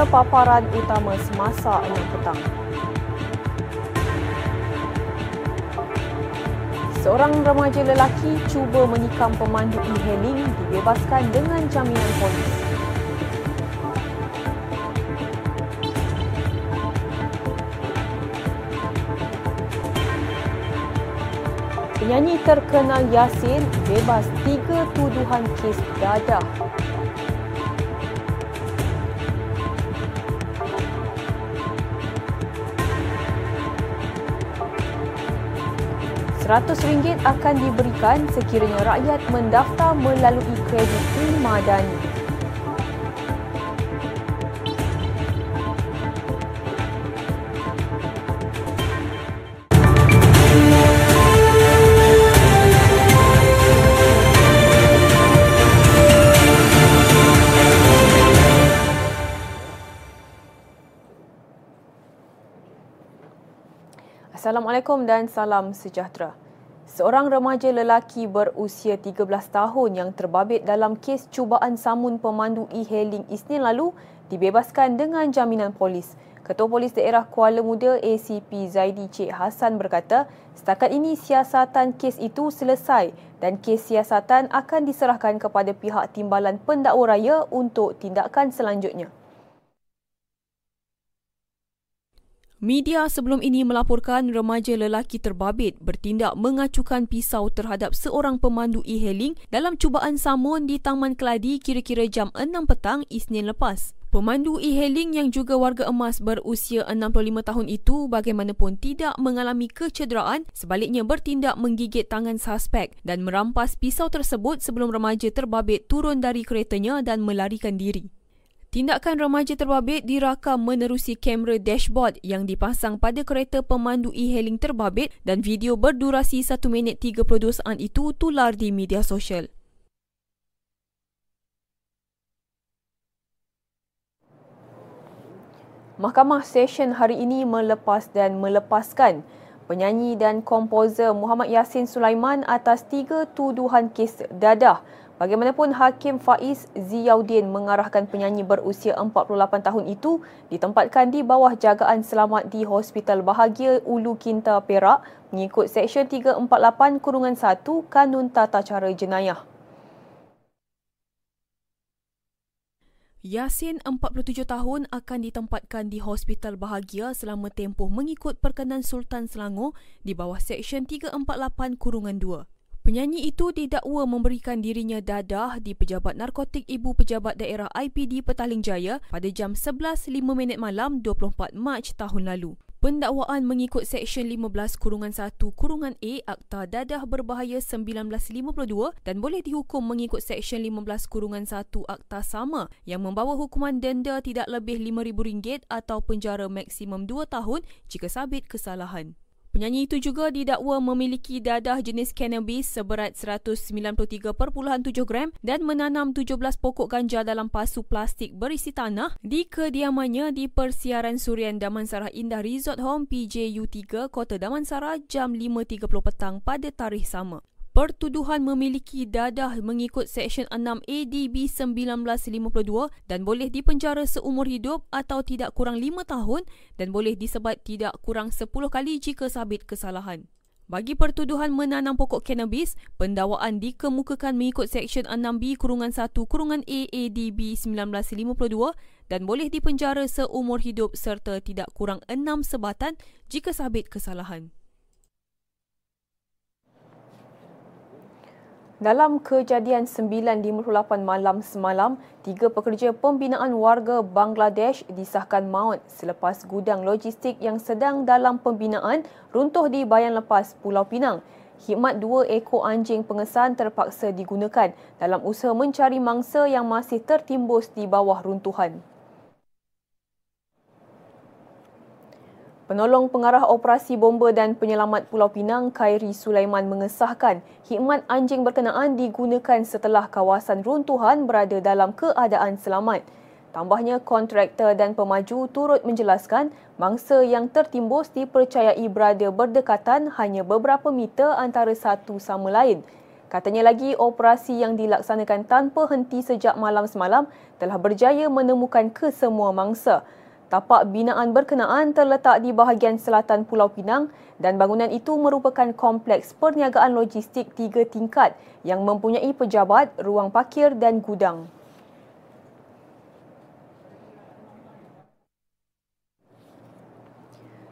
antara paparan utama semasa 6 petang. Seorang remaja lelaki cuba menikam pemandu e-hailing dibebaskan dengan jaminan polis. Penyanyi terkenal Yasin bebas tiga tuduhan kes dadah. RM100 akan diberikan sekiranya rakyat mendaftar melalui kredit e-madani. Assalamualaikum dan salam sejahtera. Seorang remaja lelaki berusia 13 tahun yang terbabit dalam kes cubaan samun pemandu e-hailing Isnin lalu dibebaskan dengan jaminan polis. Ketua Polis Daerah Kuala Muda ACP Zaidi Cik Hassan berkata, setakat ini siasatan kes itu selesai dan kes siasatan akan diserahkan kepada pihak timbalan pendakwa raya untuk tindakan selanjutnya. Media sebelum ini melaporkan remaja lelaki terbabit bertindak mengacukan pisau terhadap seorang pemandu e-hailing dalam cubaan samun di Taman Keladi kira-kira jam 6 petang Isnin lepas. Pemandu e-hailing yang juga warga emas berusia 65 tahun itu bagaimanapun tidak mengalami kecederaan sebaliknya bertindak menggigit tangan suspek dan merampas pisau tersebut sebelum remaja terbabit turun dari keretanya dan melarikan diri. Tindakan remaja terbabit dirakam menerusi kamera dashboard yang dipasang pada kereta pemandu e-hailing terbabit dan video berdurasi 1 minit 32 saat itu tular di media sosial. Mahkamah Session hari ini melepas dan melepaskan penyanyi dan komposer Muhammad Yassin Sulaiman atas tiga tuduhan kes dadah Bagaimanapun Hakim Faiz Ziyaudin mengarahkan penyanyi berusia 48 tahun itu ditempatkan di bawah jagaan selamat di Hospital Bahagia Ulu Kinta Perak mengikut Seksyen 348 Kurungan 1 Kanun Tata Cara Jenayah. Yasin, 47 tahun, akan ditempatkan di Hospital Bahagia selama tempoh mengikut perkenan Sultan Selangor di bawah Seksyen 348 Kurungan 2. Penyanyi itu didakwa memberikan dirinya dadah di Pejabat Narkotik Ibu Pejabat Daerah IPD Petaling Jaya pada jam 11.05 minit malam 24 Mac tahun lalu. Pendakwaan mengikut Seksyen 15 Kurungan 1 Kurungan A Akta Dadah Berbahaya 1952 dan boleh dihukum mengikut Seksyen 15 Kurungan 1 Akta Sama yang membawa hukuman denda tidak lebih RM5,000 atau penjara maksimum 2 tahun jika sabit kesalahan. Penyanyi itu juga didakwa memiliki dadah jenis cannabis seberat 193.7 gram dan menanam 17 pokok ganja dalam pasu plastik berisi tanah di kediamannya di Persiaran Surian Damansara Indah Resort Home PJU3 Kota Damansara jam 5.30 petang pada tarikh sama. Pertuduhan memiliki dadah mengikut Seksyen 6 ADB 1952 dan boleh dipenjara seumur hidup atau tidak kurang 5 tahun dan boleh disebat tidak kurang 10 kali jika sabit kesalahan. Bagi pertuduhan menanam pokok cannabis, pendawaan dikemukakan mengikut Seksyen 6B Kurungan 1 Kurungan A ADB 1952 dan boleh dipenjara seumur hidup serta tidak kurang 6 sebatan jika sabit kesalahan. Dalam kejadian 9.58 malam semalam, tiga pekerja pembinaan warga Bangladesh disahkan maut selepas gudang logistik yang sedang dalam pembinaan runtuh di Bayan Lepas, Pulau Pinang. Hikmat dua ekor anjing pengesan terpaksa digunakan dalam usaha mencari mangsa yang masih tertimbus di bawah runtuhan. Penolong Pengarah Operasi Bomba dan Penyelamat Pulau Pinang, Khairi Sulaiman mengesahkan hikmat anjing berkenaan digunakan setelah kawasan runtuhan berada dalam keadaan selamat. Tambahnya, kontraktor dan pemaju turut menjelaskan mangsa yang tertimbus dipercayai berada berdekatan hanya beberapa meter antara satu sama lain. Katanya lagi operasi yang dilaksanakan tanpa henti sejak malam semalam telah berjaya menemukan kesemua mangsa. Tapak binaan berkenaan terletak di bahagian selatan Pulau Pinang dan bangunan itu merupakan kompleks perniagaan logistik tiga tingkat yang mempunyai pejabat, ruang parkir dan gudang.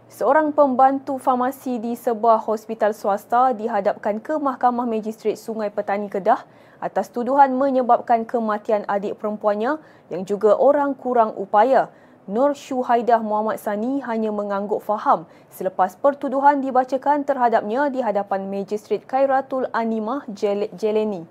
Seorang pembantu farmasi di sebuah hospital swasta dihadapkan ke Mahkamah Magistrate Sungai Petani Kedah atas tuduhan menyebabkan kematian adik perempuannya yang juga orang kurang upaya. Nur Syuhaidah Muhammad Sani hanya mengangguk faham selepas pertuduhan dibacakan terhadapnya di hadapan Magistrate Khairatul Animah Jeleni.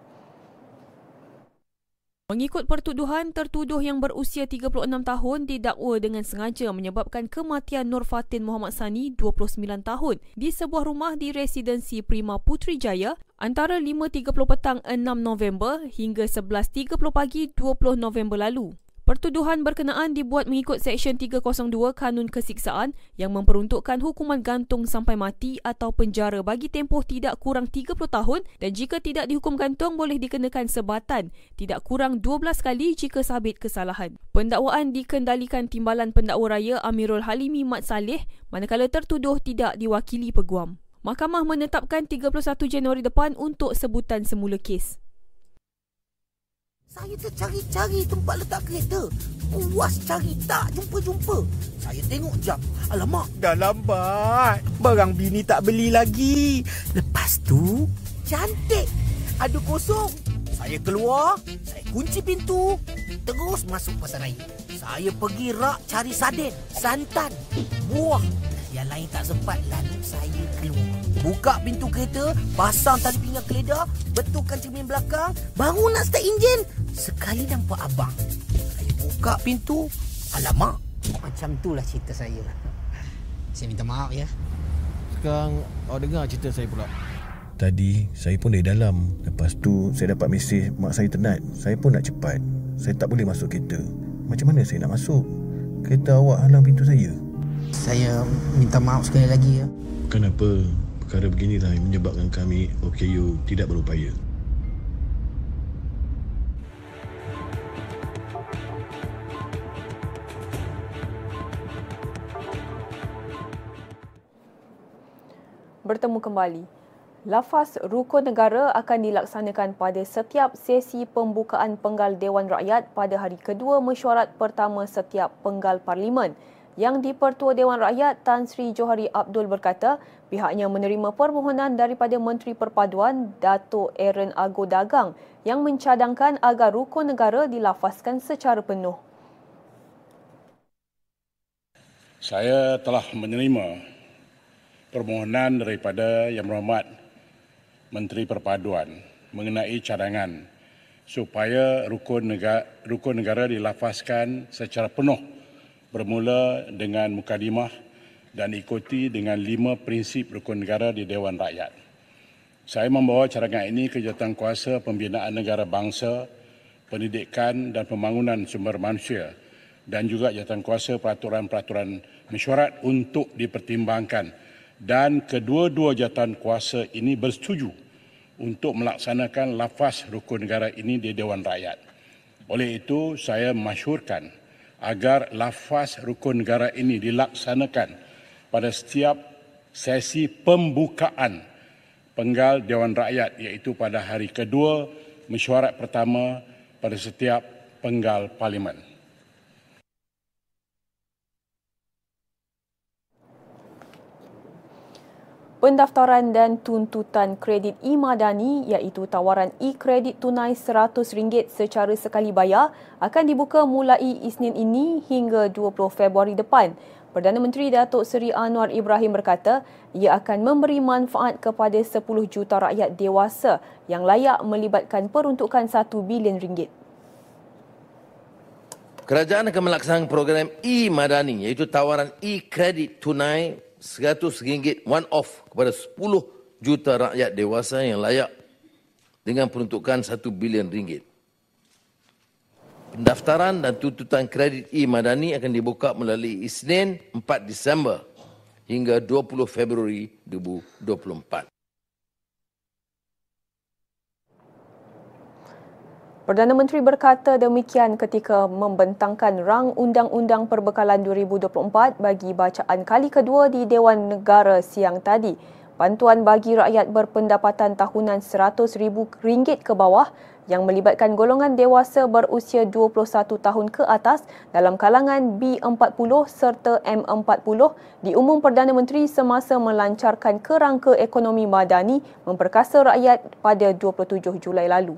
Mengikut pertuduhan, tertuduh yang berusia 36 tahun didakwa dengan sengaja menyebabkan kematian Nur Fatin Muhammad Sani, 29 tahun, di sebuah rumah di residensi Prima Putri Jaya antara 5.30 petang 6 November hingga 11.30 pagi 20 November lalu. Pertuduhan berkenaan dibuat mengikut Seksyen 302 Kanun Kesiksaan yang memperuntukkan hukuman gantung sampai mati atau penjara bagi tempoh tidak kurang 30 tahun dan jika tidak dihukum gantung boleh dikenakan sebatan tidak kurang 12 kali jika sabit kesalahan. Pendakwaan dikendalikan Timbalan Pendakwa Raya Amirul Halimi Mat Saleh manakala tertuduh tidak diwakili peguam. Mahkamah menetapkan 31 Januari depan untuk sebutan semula kes. Saya tercari-cari tempat letak kereta. Puas cari tak jumpa-jumpa. Saya tengok jam. Alamak, dah lambat. Barang bini tak beli lagi. Lepas tu, cantik. Ada kosong. Saya keluar, saya kunci pintu. Terus masuk pasar raya. Saya pergi rak cari sarden, santan, buah. Yang lain tak sempat, lalu saya keluar. Buka pintu kereta, pasang tali pinggang keledar, betulkan cermin belakang, baru nak start enjin. Sekali nampak abang. Saya buka pintu, alamak. Macam itulah cerita saya. Saya minta maaf ya. Sekarang awak dengar cerita saya pula. Tadi saya pun dari dalam. Lepas tu saya dapat mesej mak saya tenat. Saya pun nak cepat. Saya tak boleh masuk kereta. Macam mana saya nak masuk? Kereta awak halang pintu saya. Saya minta maaf sekali lagi ya. Kenapa? Perkara beginilah yang menyebabkan kami OKU tidak berupaya. Bertemu kembali. Lafaz rukun negara akan dilaksanakan pada setiap sesi pembukaan penggal Dewan Rakyat pada hari kedua mesyuarat pertama setiap penggal Parlimen. Yang di-Pertua Dewan Rakyat Tan Sri Johari Abdul berkata pihaknya menerima permohonan daripada Menteri Perpaduan Dato' Aaron Ago Dagang yang mencadangkan agar rukun negara dilafazkan secara penuh. Saya telah menerima permohonan daripada Yang Berhormat Menteri Perpaduan mengenai cadangan supaya rukun negara, rukun negara dilafazkan secara penuh bermula dengan mukadimah dan ikuti dengan lima prinsip rukun negara di Dewan Rakyat. Saya membawa cadangan ini ke Jawatankuasa Pembinaan Negara Bangsa, Pendidikan dan Pembangunan Sumber Manusia dan juga Jawatankuasa Peraturan-Peraturan Mesyuarat untuk dipertimbangkan dan kedua-dua jawatankuasa ini bersetuju untuk melaksanakan lafaz rukun negara ini di Dewan Rakyat. Oleh itu, saya masyurkan agar lafaz rukun negara ini dilaksanakan pada setiap sesi pembukaan penggal Dewan Rakyat iaitu pada hari kedua mesyuarat pertama pada setiap penggal parlimen. Pendaftaran dan tuntutan kredit e-Madani iaitu tawaran e-kredit tunai RM100 secara sekali bayar akan dibuka mulai Isnin ini hingga 20 Februari depan. Perdana Menteri Datuk Seri Anwar Ibrahim berkata ia akan memberi manfaat kepada 10 juta rakyat dewasa yang layak melibatkan peruntukan 1 bilion ringgit. Kerajaan akan melaksanakan program e-Madani iaitu tawaran e-kredit tunai RM100 one off kepada 10 juta rakyat dewasa yang layak dengan peruntukan 1 bilion ringgit. Pendaftaran dan tuntutan kredit e-Madani akan dibuka melalui Isnin 4 Disember hingga 20 Februari 2024. Perdana Menteri berkata demikian ketika membentangkan rang Undang-Undang Perbekalan 2024 bagi bacaan kali kedua di Dewan Negara siang tadi. Bantuan bagi rakyat berpendapatan tahunan RM100,000 ke bawah yang melibatkan golongan dewasa berusia 21 tahun ke atas dalam kalangan B40 serta M40 diumum Perdana Menteri semasa melancarkan kerangka ekonomi madani memperkasa rakyat pada 27 Julai lalu.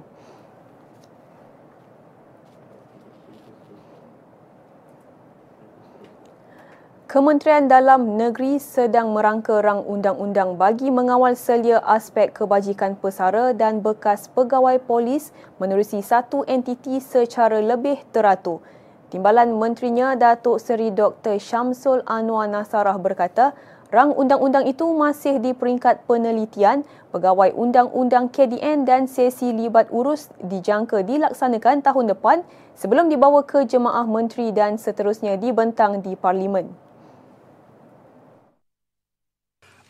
Kementerian Dalam Negeri sedang merangka rang undang-undang bagi mengawal selia aspek kebajikan pesara dan bekas pegawai polis menerusi satu entiti secara lebih teratur. Timbalan Menterinya Datuk Seri Dr. Syamsul Anwar Nasarah berkata, rang undang-undang itu masih di peringkat penelitian, pegawai undang-undang KDN dan sesi libat urus dijangka dilaksanakan tahun depan sebelum dibawa ke jemaah menteri dan seterusnya dibentang di parlimen.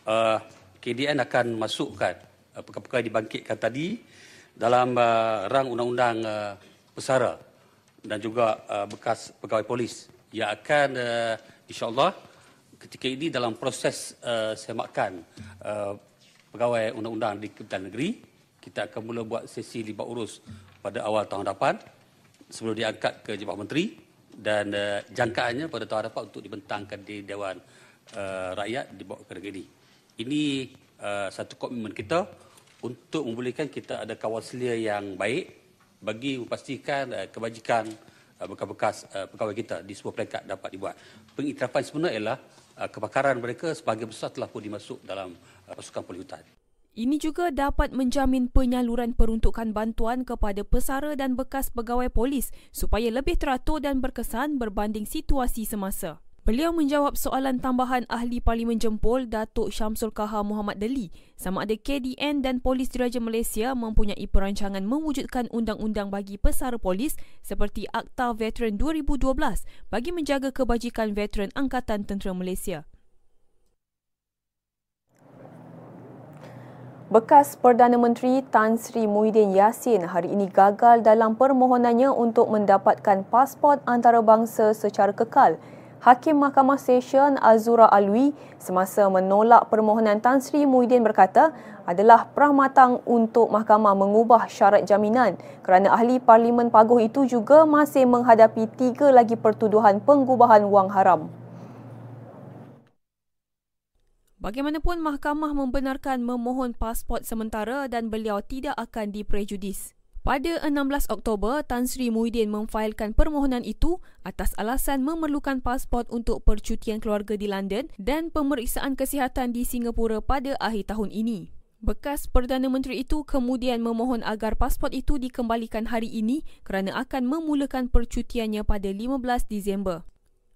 Uh, KDN akan masukkan uh, perkara-perkara dibangkitkan tadi dalam uh, rang undang-undang uh, pesara dan juga uh, bekas pegawai polis. Yang akan uh, insya-Allah ketika ini dalam proses uh, semakan uh, pegawai undang-undang di Kementerian Negeri kita akan mula buat sesi libat urus pada awal tahun depan sebelum diangkat ke Jabatan Menteri dan uh, jangkaannya pada tahun depan untuk dibentangkan di Dewan uh, Rakyat di bawah kerajaan ini. Uh, satu komitmen kita untuk membolehkan kita ada kawal selia yang baik bagi memastikan uh, kebajikan uh, bekas-bekas uh, pegawai kita di sebuah peringkat dapat dibuat. Pengiktirafan sebenar ialah uh, kebakaran mereka sebagai besar telah pun dimasuk dalam uh, pasukan polis hutan. Ini juga dapat menjamin penyaluran peruntukan bantuan kepada pesara dan bekas pegawai polis supaya lebih teratur dan berkesan berbanding situasi semasa. Beliau menjawab soalan tambahan ahli Parlimen Jempol Datuk Syamsul Kaha Muhammad Deli sama ada KDN dan Polis Diraja Malaysia mempunyai perancangan mewujudkan undang-undang bagi pesara polis seperti Akta Veteran 2012 bagi menjaga kebajikan veteran Angkatan Tentera Malaysia. Bekas Perdana Menteri Tan Sri Muhyiddin Yassin hari ini gagal dalam permohonannya untuk mendapatkan pasport antarabangsa secara kekal Hakim Mahkamah Session Azura Alwi semasa menolak permohonan Tan Sri Muhyiddin berkata adalah prahmatang untuk mahkamah mengubah syarat jaminan kerana ahli Parlimen Paguh itu juga masih menghadapi tiga lagi pertuduhan pengubahan wang haram. Bagaimanapun mahkamah membenarkan memohon pasport sementara dan beliau tidak akan diprejudis. Pada 16 Oktober, Tan Sri Muhyiddin memfailkan permohonan itu atas alasan memerlukan pasport untuk percutian keluarga di London dan pemeriksaan kesihatan di Singapura pada akhir tahun ini. Bekas Perdana Menteri itu kemudian memohon agar pasport itu dikembalikan hari ini kerana akan memulakan percutiannya pada 15 Disember.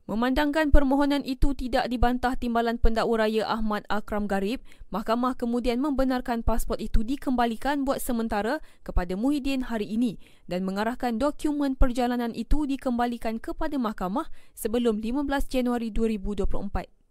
Memandangkan permohonan itu tidak dibantah Timbalan Pendakwa Raya Ahmad Akram Garib, mahkamah kemudian membenarkan pasport itu dikembalikan buat sementara kepada Muhyiddin hari ini dan mengarahkan dokumen perjalanan itu dikembalikan kepada mahkamah sebelum 15 Januari 2024.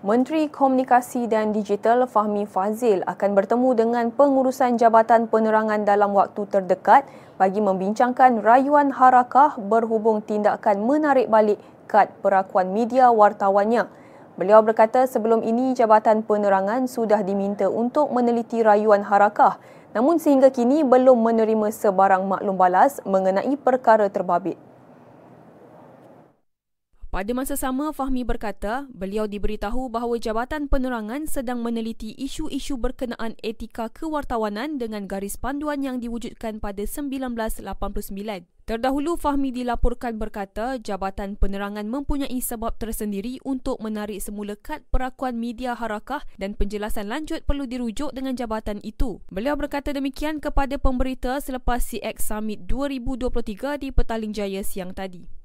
Menteri Komunikasi dan Digital Fahmi Fazil akan bertemu dengan pengurusan Jabatan Penerangan dalam waktu terdekat bagi membincangkan rayuan harakah berhubung tindakan menarik balik kad perakuan media wartawannya. Beliau berkata sebelum ini Jabatan Penerangan sudah diminta untuk meneliti rayuan harakah namun sehingga kini belum menerima sebarang maklum balas mengenai perkara terbabit. Pada masa sama, Fahmi berkata beliau diberitahu bahawa Jabatan Penerangan sedang meneliti isu-isu berkenaan etika kewartawanan dengan garis panduan yang diwujudkan pada 1989. Terdahulu, Fahmi dilaporkan berkata Jabatan Penerangan mempunyai sebab tersendiri untuk menarik semula kad perakuan media harakah dan penjelasan lanjut perlu dirujuk dengan jabatan itu. Beliau berkata demikian kepada pemberita selepas CX Summit 2023 di Petaling Jaya siang tadi.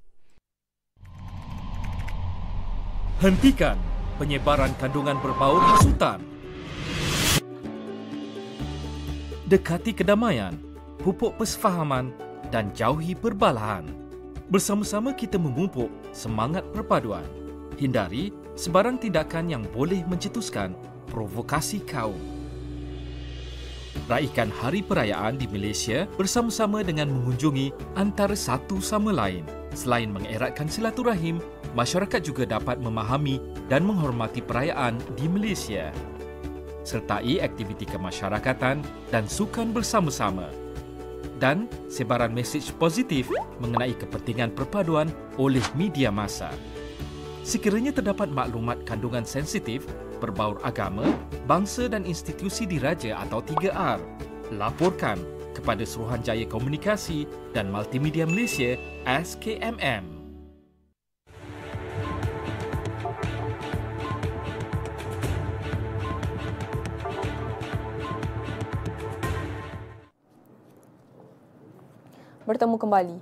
Hentikan penyebaran kandungan berbau hasutan. Dekati kedamaian, pupuk persefahaman dan jauhi perbalahan. Bersama-sama kita memupuk semangat perpaduan. Hindari sebarang tindakan yang boleh mencetuskan provokasi kaum. raikan hari perayaan di Malaysia bersama-sama dengan mengunjungi antara satu sama lain. Selain mengeratkan silaturahim, masyarakat juga dapat memahami dan menghormati perayaan di Malaysia. Sertai aktiviti kemasyarakatan dan sukan bersama-sama. Dan sebaran mesej positif mengenai kepentingan perpaduan oleh media masa. Sekiranya terdapat maklumat kandungan sensitif berbaur agama, bangsa dan institusi diraja atau 3R, laporkan kepada Suruhanjaya Komunikasi dan Multimedia Malaysia SKMM. Bertemu kembali.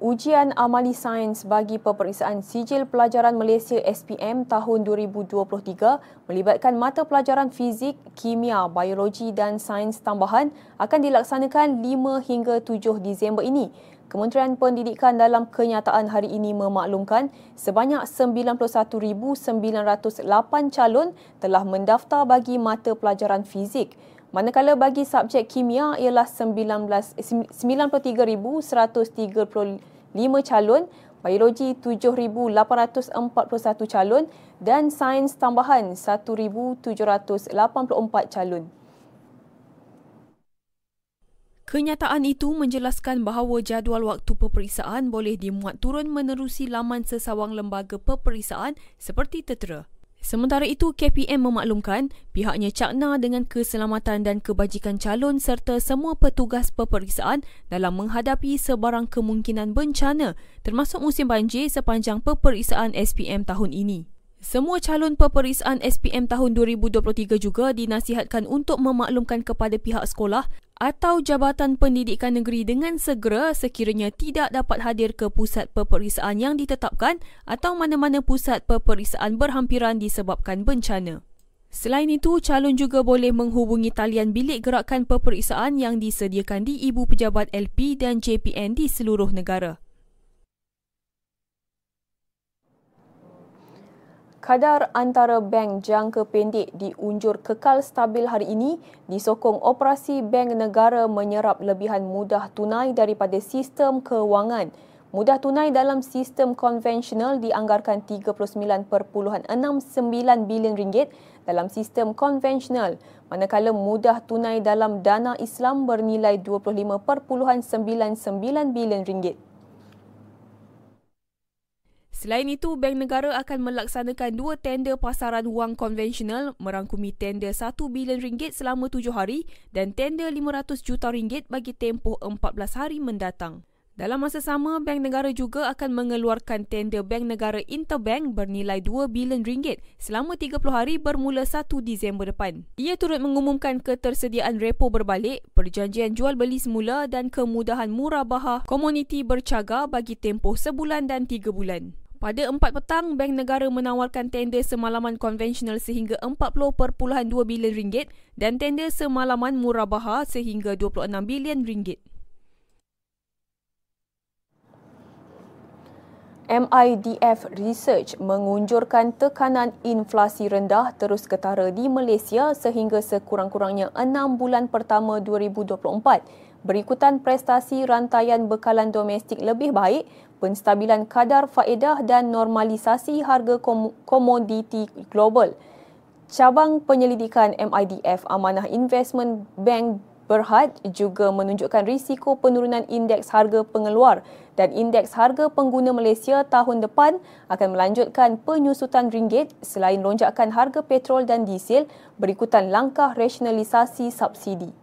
Ujian amali sains bagi peperiksaan sijil pelajaran Malaysia SPM tahun 2023 melibatkan mata pelajaran fizik, kimia, biologi dan sains tambahan akan dilaksanakan 5 hingga 7 Disember ini. Kementerian Pendidikan dalam kenyataan hari ini memaklumkan sebanyak 91,908 calon telah mendaftar bagi mata pelajaran fizik. Manakala bagi subjek kimia ialah 93,135 calon, biologi 7,841 calon dan sains tambahan 1,784 calon. Kenyataan itu menjelaskan bahawa jadual waktu peperiksaan boleh dimuat turun menerusi laman sesawang lembaga peperiksaan seperti tertera. Sementara itu, KPM memaklumkan pihaknya cakna dengan keselamatan dan kebajikan calon serta semua petugas peperiksaan dalam menghadapi sebarang kemungkinan bencana termasuk musim banjir sepanjang peperiksaan SPM tahun ini. Semua calon peperiksaan SPM tahun 2023 juga dinasihatkan untuk memaklumkan kepada pihak sekolah atau Jabatan Pendidikan Negeri dengan segera sekiranya tidak dapat hadir ke pusat peperiksaan yang ditetapkan atau mana-mana pusat peperiksaan berhampiran disebabkan bencana. Selain itu, calon juga boleh menghubungi talian bilik gerakan peperiksaan yang disediakan di Ibu Pejabat LP dan JPN di seluruh negara. Kadar antara bank jangka pendek diunjur kekal stabil hari ini disokong operasi bank negara menyerap lebihan mudah tunai daripada sistem kewangan. Mudah tunai dalam sistem konvensional dianggarkan 39.69 bilion ringgit dalam sistem konvensional manakala mudah tunai dalam dana Islam bernilai 25.99 bilion ringgit. Selain itu, Bank Negara akan melaksanakan dua tender pasaran wang konvensional merangkumi tender 1 bilion ringgit selama tujuh hari dan tender 500 juta ringgit bagi tempoh 14 hari mendatang. Dalam masa sama, Bank Negara juga akan mengeluarkan tender Bank Negara Interbank bernilai 2 bilion ringgit selama 30 hari bermula 1 Disember depan. Ia turut mengumumkan ketersediaan repo berbalik, perjanjian jual beli semula dan kemudahan murabahah komuniti bercaga bagi tempoh sebulan dan tiga bulan. Pada 4 petang, Bank Negara menawarkan tender semalaman konvensional sehingga 40.2 bilion ringgit dan tender semalaman murabaha sehingga 26 bilion ringgit. MIDF Research mengunjurkan tekanan inflasi rendah terus ketara di Malaysia sehingga sekurang-kurangnya 6 bulan pertama 2024 berikutan prestasi rantaian bekalan domestik lebih baik, penstabilan kadar faedah dan normalisasi harga komoditi global. Cabang penyelidikan MIDF Amanah Investment Bank Berhad juga menunjukkan risiko penurunan indeks harga pengeluar dan indeks harga pengguna Malaysia tahun depan akan melanjutkan penyusutan ringgit selain lonjakan harga petrol dan diesel berikutan langkah rasionalisasi subsidi.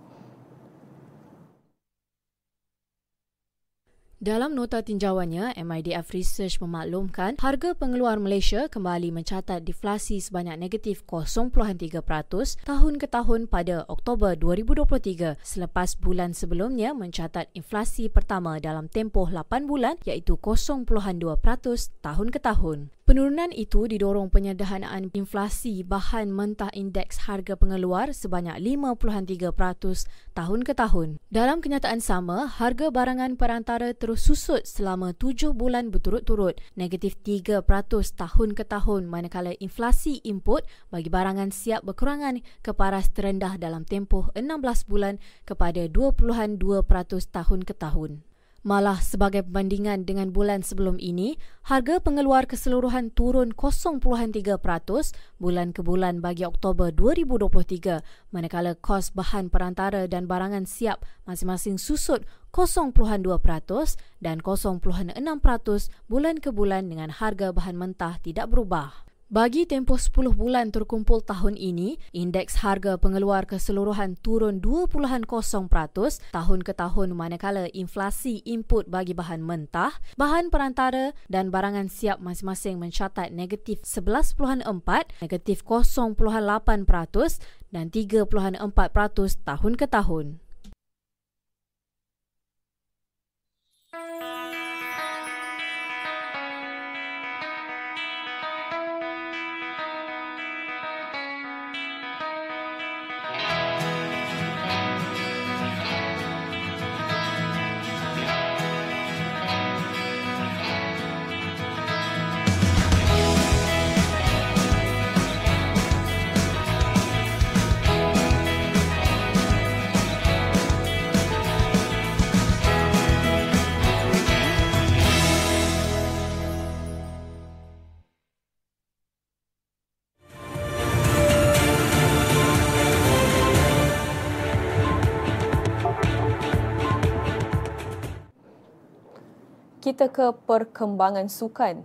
Dalam nota tinjauannya, MIDF Research memaklumkan harga pengeluar Malaysia kembali mencatat deflasi sebanyak negatif 0.3% tahun ke tahun pada Oktober 2023 selepas bulan sebelumnya mencatat inflasi pertama dalam tempoh 8 bulan iaitu 0.2% tahun ke tahun. Penurunan itu didorong penyederhanaan inflasi bahan mentah indeks harga pengeluar sebanyak 5.3% tahun ke tahun. Dalam kenyataan sama, harga barangan perantara terus susut selama 7 bulan berturut-turut, negatif 3% tahun ke tahun manakala inflasi input bagi barangan siap berkurangan ke paras terendah dalam tempoh 16 bulan kepada 2.2% tahun ke tahun. Malah sebagai perbandingan dengan bulan sebelum ini, harga pengeluar keseluruhan turun 0.3% bulan ke bulan bagi Oktober 2023, manakala kos bahan perantara dan barangan siap masing-masing susut 0.2% dan 0.6% bulan ke bulan dengan harga bahan mentah tidak berubah. Bagi tempoh 10 bulan terkumpul tahun ini, indeks harga pengeluar keseluruhan turun 2.0% tahun ke tahun manakala inflasi input bagi bahan mentah, bahan perantara dan barangan siap masing-masing mencatat negatif 11.4, negatif 0.8% dan 3.4% tahun ke tahun. Kita ke perkembangan sukan.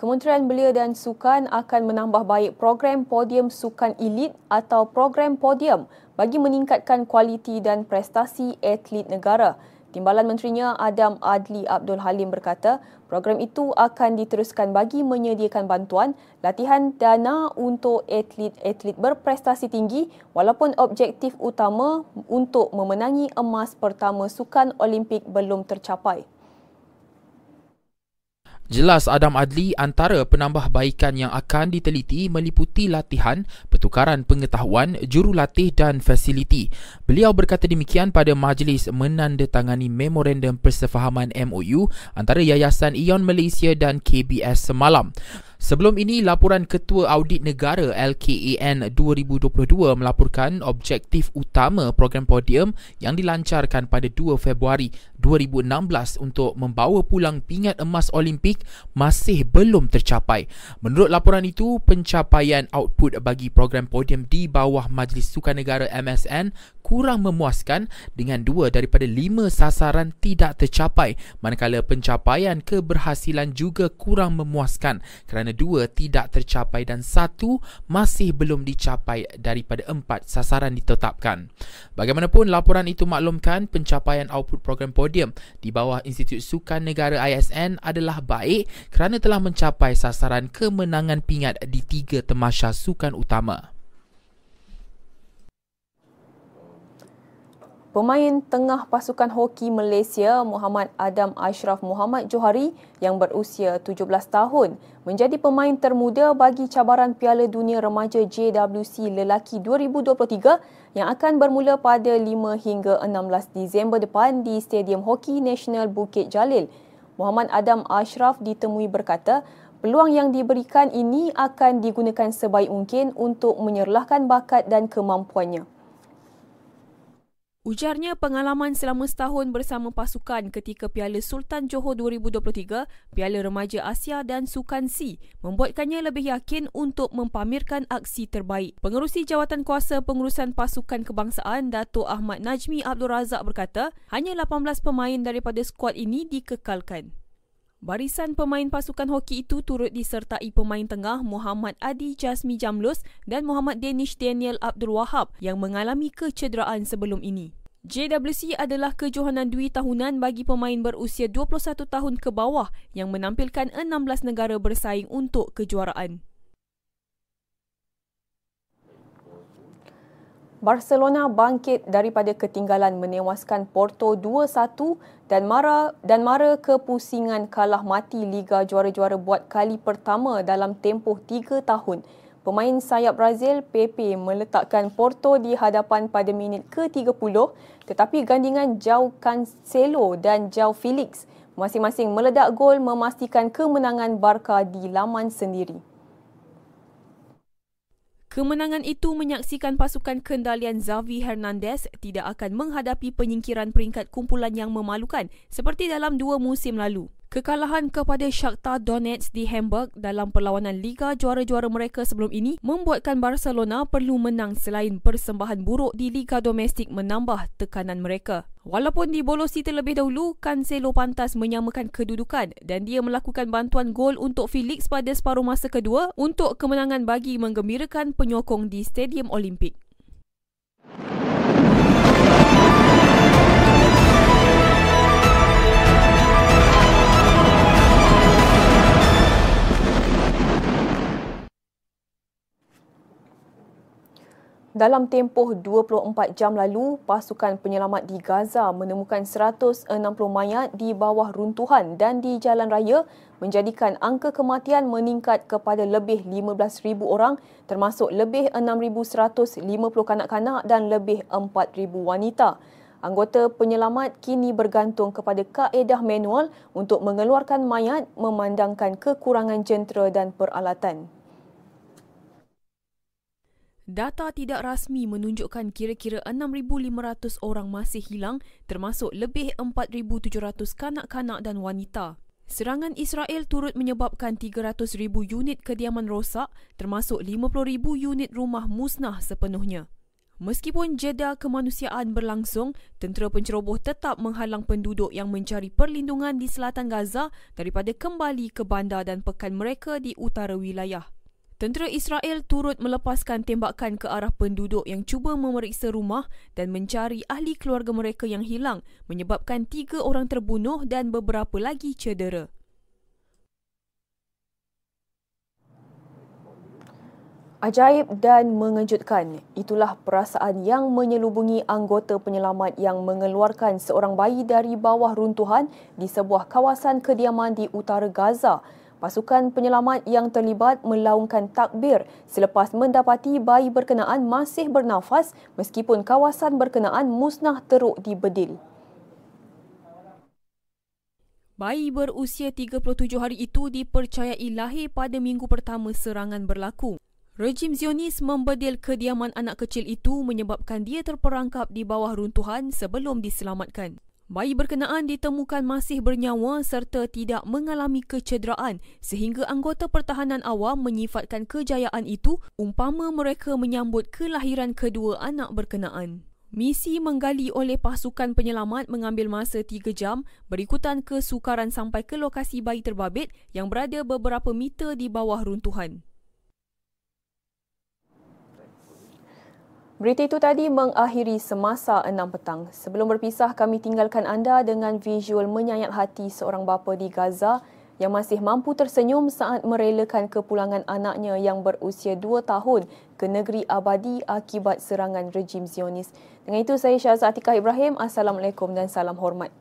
Kementerian Belia dan Sukan akan menambah baik program podium sukan elit atau program podium bagi meningkatkan kualiti dan prestasi atlet negara. Timbalan Menterinya Adam Adli Abdul Halim berkata, program itu akan diteruskan bagi menyediakan bantuan latihan dana untuk atlet-atlet berprestasi tinggi walaupun objektif utama untuk memenangi emas pertama sukan Olimpik belum tercapai. Jelas Adam Adli antara penambahbaikan yang akan diteliti meliputi latihan, pertukaran pengetahuan, jurulatih dan fasiliti. Beliau berkata demikian pada majlis menandatangani memorandum persefahaman MOU antara Yayasan Ion Malaysia dan KBS semalam. Sebelum ini, laporan Ketua Audit Negara LKAN 2022 melaporkan objektif utama program podium yang dilancarkan pada 2 Februari 2016 untuk membawa pulang pingat emas Olimpik masih belum tercapai. Menurut laporan itu, pencapaian output bagi program podium di bawah Majlis Sukan Negara MSN kurang memuaskan dengan dua daripada lima sasaran tidak tercapai manakala pencapaian keberhasilan juga kurang memuaskan kerana dua tidak tercapai dan satu masih belum dicapai daripada empat sasaran ditetapkan. Bagaimanapun laporan itu maklumkan pencapaian output program podium di bawah Institut Sukan Negara ISN adalah baik kerana telah mencapai sasaran kemenangan pingat di tiga temasya sukan utama. Pemain tengah pasukan hoki Malaysia Muhammad Adam Ashraf Muhammad Johari yang berusia 17 tahun menjadi pemain termuda bagi cabaran Piala Dunia Remaja JWC Lelaki 2023 yang akan bermula pada 5 hingga 16 Disember depan di Stadium Hoki Nasional Bukit Jalil. Muhammad Adam Ashraf ditemui berkata, peluang yang diberikan ini akan digunakan sebaik mungkin untuk menyerlahkan bakat dan kemampuannya. Ujarnya pengalaman selama setahun bersama pasukan ketika Piala Sultan Johor 2023, Piala Remaja Asia dan Sukan C membuatkannya lebih yakin untuk mempamerkan aksi terbaik. Pengerusi Jawatan Kuasa Pengurusan Pasukan Kebangsaan Datuk Ahmad Najmi Abdul Razak berkata, hanya 18 pemain daripada skuad ini dikekalkan. Barisan pemain pasukan hoki itu turut disertai pemain tengah Muhammad Adi Jasmi Jamlus dan Muhammad Danish Daniel Abdul Wahab yang mengalami kecederaan sebelum ini. JWC adalah kejohanan dui tahunan bagi pemain berusia 21 tahun ke bawah yang menampilkan 16 negara bersaing untuk kejuaraan. Barcelona bangkit daripada ketinggalan menewaskan Porto 2-1 dan mara dan mara kepusingan kalah mati Liga Juara-Juara buat kali pertama dalam tempoh 3 tahun. Pemain sayap Brazil Pepe meletakkan Porto di hadapan pada minit ke-30 tetapi gandingan Jao Cancelo dan Jao Felix masing-masing meledak gol memastikan kemenangan Barca di laman sendiri. Kemenangan itu menyaksikan pasukan kendalian Xavi Hernandez tidak akan menghadapi penyingkiran peringkat kumpulan yang memalukan seperti dalam dua musim lalu. Kekalahan kepada Shakhtar Donetsk di Hamburg dalam perlawanan Liga Juara-Juara mereka sebelum ini membuatkan Barcelona perlu menang selain persembahan buruk di Liga Domestik menambah tekanan mereka. Walaupun dibolosi terlebih dahulu, Cancelo pantas menyamakan kedudukan dan dia melakukan bantuan gol untuk Felix pada separuh masa kedua untuk kemenangan bagi menggembirakan penyokong di Stadium Olimpik. Dalam tempoh 24 jam lalu, pasukan penyelamat di Gaza menemukan 160 mayat di bawah runtuhan dan di jalan raya menjadikan angka kematian meningkat kepada lebih 15,000 orang termasuk lebih 6,150 kanak-kanak dan lebih 4,000 wanita. Anggota penyelamat kini bergantung kepada kaedah manual untuk mengeluarkan mayat memandangkan kekurangan jentera dan peralatan. Data tidak rasmi menunjukkan kira-kira 6,500 orang masih hilang termasuk lebih 4,700 kanak-kanak dan wanita. Serangan Israel turut menyebabkan 300,000 unit kediaman rosak termasuk 50,000 unit rumah musnah sepenuhnya. Meskipun jeda kemanusiaan berlangsung, tentera penceroboh tetap menghalang penduduk yang mencari perlindungan di selatan Gaza daripada kembali ke bandar dan pekan mereka di utara wilayah. Tentera Israel turut melepaskan tembakan ke arah penduduk yang cuba memeriksa rumah dan mencari ahli keluarga mereka yang hilang menyebabkan tiga orang terbunuh dan beberapa lagi cedera. Ajaib dan mengejutkan, itulah perasaan yang menyelubungi anggota penyelamat yang mengeluarkan seorang bayi dari bawah runtuhan di sebuah kawasan kediaman di utara Gaza pasukan penyelamat yang terlibat melaungkan takbir selepas mendapati bayi berkenaan masih bernafas meskipun kawasan berkenaan musnah teruk di Bedil. Bayi berusia 37 hari itu dipercayai lahir pada minggu pertama serangan berlaku. Rejim Zionis membedil kediaman anak kecil itu menyebabkan dia terperangkap di bawah runtuhan sebelum diselamatkan. Bayi berkenaan ditemukan masih bernyawa serta tidak mengalami kecederaan sehingga anggota pertahanan awam menyifatkan kejayaan itu umpama mereka menyambut kelahiran kedua anak berkenaan. Misi menggali oleh pasukan penyelamat mengambil masa 3 jam berikutan kesukaran sampai ke lokasi bayi terbabit yang berada beberapa meter di bawah runtuhan. Berita itu tadi mengakhiri semasa 6 petang. Sebelum berpisah, kami tinggalkan anda dengan visual menyayat hati seorang bapa di Gaza yang masih mampu tersenyum saat merelakan kepulangan anaknya yang berusia 2 tahun ke negeri abadi akibat serangan rejim Zionis. Dengan itu, saya Syazah Atikah Ibrahim. Assalamualaikum dan salam hormat.